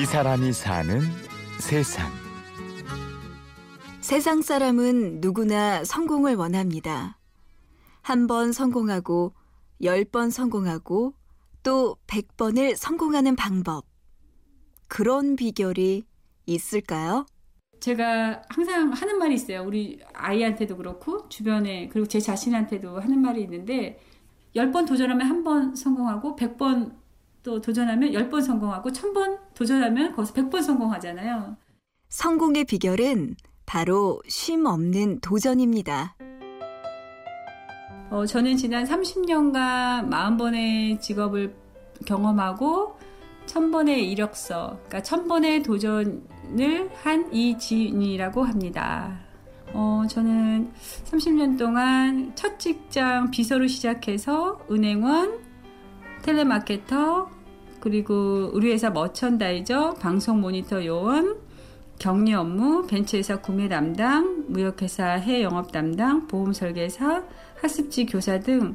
이 사람이 사는 세상. 세상 사람은 누구나 성공을 원합니다. 한 번 성공하고, 열 번 성공하고, 또 백 번을 성공하는 방법. 그런 비결이 있을까요? 제가 항상 하는 말이 있어요. 우리 아이한테도 그렇고, 주변에, 그리고 제 자신한테도 하는 말이 있는데, 열 번 도전하면 한 번 성공하고, 백 번 또 도전하면 열번 성공하고, 천번 도전하면 거기서 백번 성공하잖아요. 성공의 비결은 바로 쉼 없는 도전입니다. 어, 저는 지난 30년간 40번의 직업을 경험하고 1000번의 이력서, 그러니까 1000번의 도전을 한 이지인이라고 합니다. 어, 저는 30년 동안 첫 직장 비서로 시작해서 은행원, 텔레마케터, 그리고 우리 회사 머천다이저, 방송 모니터 요원, 격리 업무, 벤처회사 구매 담당, 무역회사 해외 영업 담당, 보험 설계사, 학습지 교사 등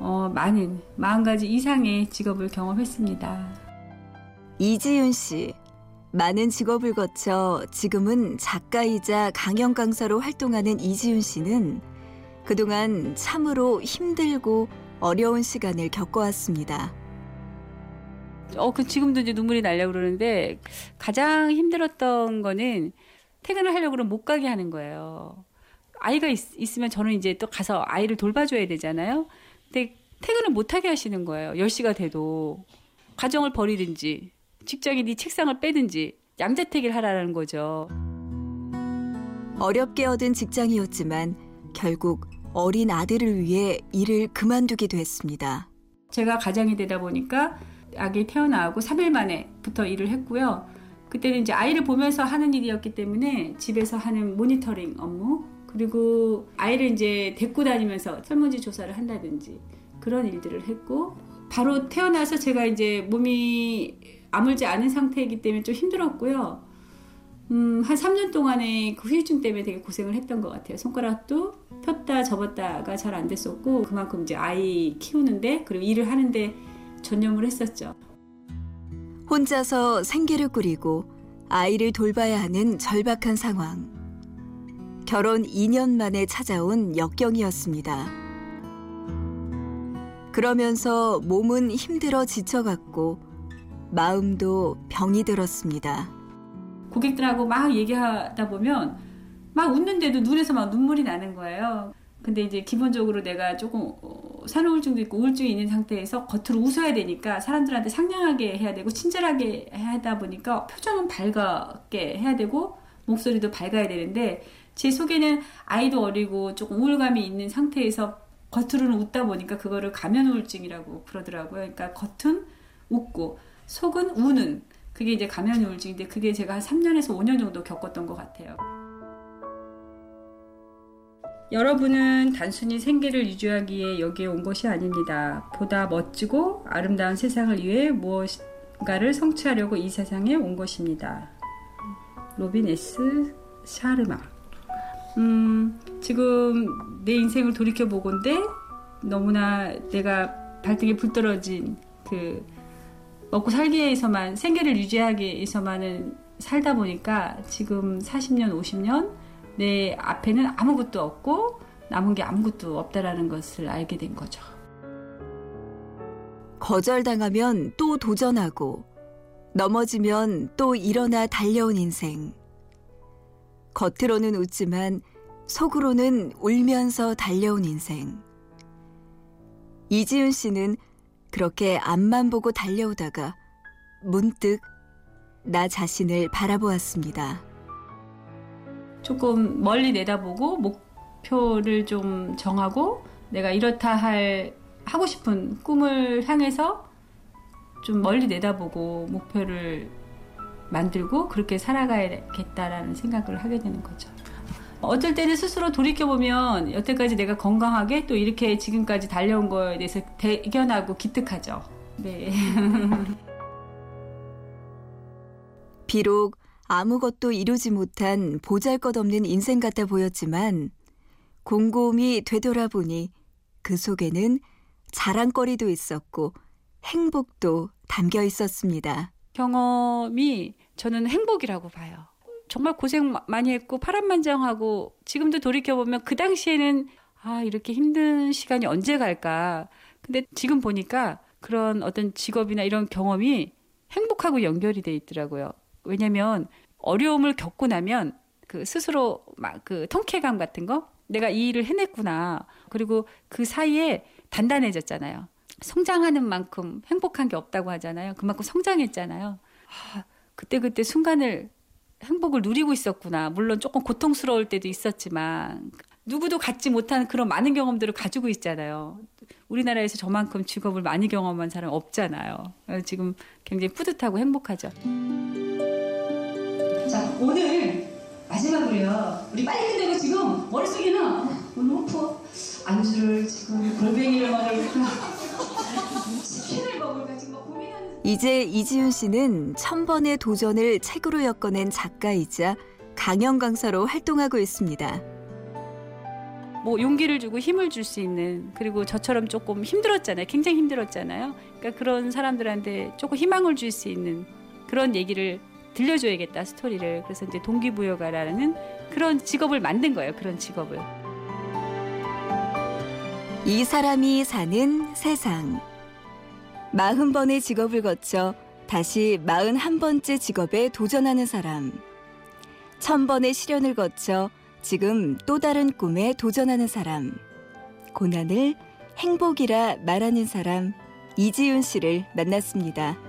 어, 많은 40가지 이상의 직업을 경험했습니다. 이지윤 씨. 많은 직업을 거쳐 지금은 작가이자 강연 강사로 활동하는 이지윤 씨는 그동안 참으로 힘들고 어려운 시간을 겪어왔습니다. 어, 그 지금도 이제 눈물이 나려고 그러는데 가장 힘들었던 거는 퇴근을 하려고 그러면 못 가게 하는 거예요. 아이가 있, 으면 저는 이제 또 가서 아이를 돌봐줘야 되잖아요. 근데 퇴근을 못 하게 하시는 거예요. 10시가 돼도. 가정을 버리든지 직장인이 책상을 빼든지 양자택일 하라는 거죠. 어렵게 얻은 직장이었지만 결국 어린 아들을 위해 일을 그만두게 됐습니다. 제가 가장이 되다 보니까 아기 태어나고 3일 만에부터 일을 했고요. 그때는 이제 아이를 보면서 하는 일이었기 때문에 집에서 하는 모니터링 업무 그리고 아이를 이제 데리고 다니면서 설문지 조사를 한다든지 그런 일들을 했고 바로 태어나서 제가 이제 몸이 아물지 않은 상태이기 때문에 좀 힘들었고요. 음, 한 3년 동안에 그 후유증 때문에 되게 고생을 했던 것 같아요. 손가락도 폈다 접었다가 잘 안 됐었고, 그만큼 이제 아이 키우는데, 그리고 일을 하는데 전념을 했었죠. 혼자서 생계를 꾸리고 아이를 돌봐야 하는 절박한 상황. 결혼 2년 만에 찾아온 역경이었습니다. 그러면서 몸은 힘들어 지쳐갔고 마음도 병이 들었습니다. 고객들하고 막 얘기하다 보면 막 웃는데도 눈에서 막 눈물이 나는 거예요. 근데 이제 기본적으로 내가 조금 어, 산후우울증도 있고 우울증이 있는 상태에서 겉으로 웃어야 되니까 사람들한테 상냥하게 해야 되고 친절하게 하다 보니까 표정은 밝게 해야 되고 목소리도 밝아야 되는데 제 속에는 아이도 어리고 조금 우울감이 있는 상태에서 겉으로는 웃다 보니까 그거를 가면 우울증이라고 그러더라고요. 그러니까 겉은 웃고 속은 우는 그게 이제 가면 우울증인데 그게 제가 한 3년에서 5년 정도 겪었던 것 같아요. 여러분은 단순히 생계를 유지하기 위해 여기에 온 것이 아닙니다. 보다 멋지고 아름다운 세상을 위해 무언가를 성취하려고 이 세상에 온 것입니다. 로빈 S. 샤르마. 음, 지금 내 인생을 돌이켜보건데 너무나 내가 발등에 불 떨어진 그 먹고 살기 위해서만 생계를 유지하기 위해서만은 살다 보니까 지금 40년, 50년 내 앞에는 아무것도 없고 남은 게 아무것도 없다라는 것을 알게 된 거죠. 거절당하면 또 도전하고 넘어지면 또 일어나 달려온 인생. 겉으로는 웃지만 속으로는 울면서 달려온 인생. 이지윤 씨는 그렇게 앞만 보고 달려오다가 문득 나 자신을 바라보았습니다. 조금 멀리 내다보고 목표를 좀 정하고 내가 이렇다 할 하고 싶은 꿈을 향해서 좀 멀리 내다보고 목표를 만들고 그렇게 살아가야겠다라는 생각을 하게 되는 거죠. 어쩔 때는 스스로 돌이켜보면 여태까지 내가 건강하게 또 이렇게 지금까지 달려온 거에 대해서 대견하고 기특하죠. 네. 비록 아무것도 이루지 못한 보잘 것 없는 인생 같아 보였지만 곰곰이 되돌아보니 그 속에는 자랑거리도 있었고 행복도 담겨 있었습니다. 경험이 저는 행복이라고 봐요. 정말 고생 많이 했고 파란만장하고 지금도 돌이켜 보면 그 당시에는 아 이렇게 힘든 시간이 언제 갈까. 근데 지금 보니까 그런 어떤 직업이나 이런 경험이 행복하고 연결이 돼 있더라고요. 왜냐면 어려움을 겪고 나면 그 스스로 막 그 통쾌감 같은 거 내가 이 일을 해냈구나. 그리고 그 사이에 단단해졌잖아요. 성장하는 만큼 행복한 게 없다고 하잖아요. 그만큼 성장했잖아요. 아, 그때그때 순간을 행복을 누리고 있었구나. 물론 조금 고통스러울 때도 있었지만 누구도 갖지 못한 그런 많은 경험들을 가지고 있잖아요. 우리나라에서 저만큼 직업을 많이 경험한 사람 없잖아요. 지금 굉장히 뿌듯하고 행복하죠. 자, 오늘 마지막으로요. 우리 빨리 끝내고 지금 머릿속에는 오늘 호프 안주를 지금 골뱅이를 먹을까 치킨을 먹을까 지금 막 고민하는 이제 이지윤 씨는 천 번의 도전을 책으로 엮어낸 작가이자 강연 강사로 활동하고 있습니다. 뭐 용기를 주고 힘을 줄 수 있는 그리고 저처럼 조금 힘들었잖아요. 굉장히 힘들었잖아요. 그러니까 그런 사람들한테 조금 희망을 줄 수 있는 그런 얘기를 들려줘야겠다 스토리를 그래서 이제 동기부여가라는 그런 직업을 만든 거예요. 그런 직업을. 이 사람이 사는 세상. 마흔 번의 직업을 거쳐 다시 마흔 한 번째 직업에 도전하는 사람. 천 번의 시련을 거쳐 지금 또 다른 꿈에 도전하는 사람. 고난을 행복이라 말하는 사람 이지윤 씨를 만났습니다.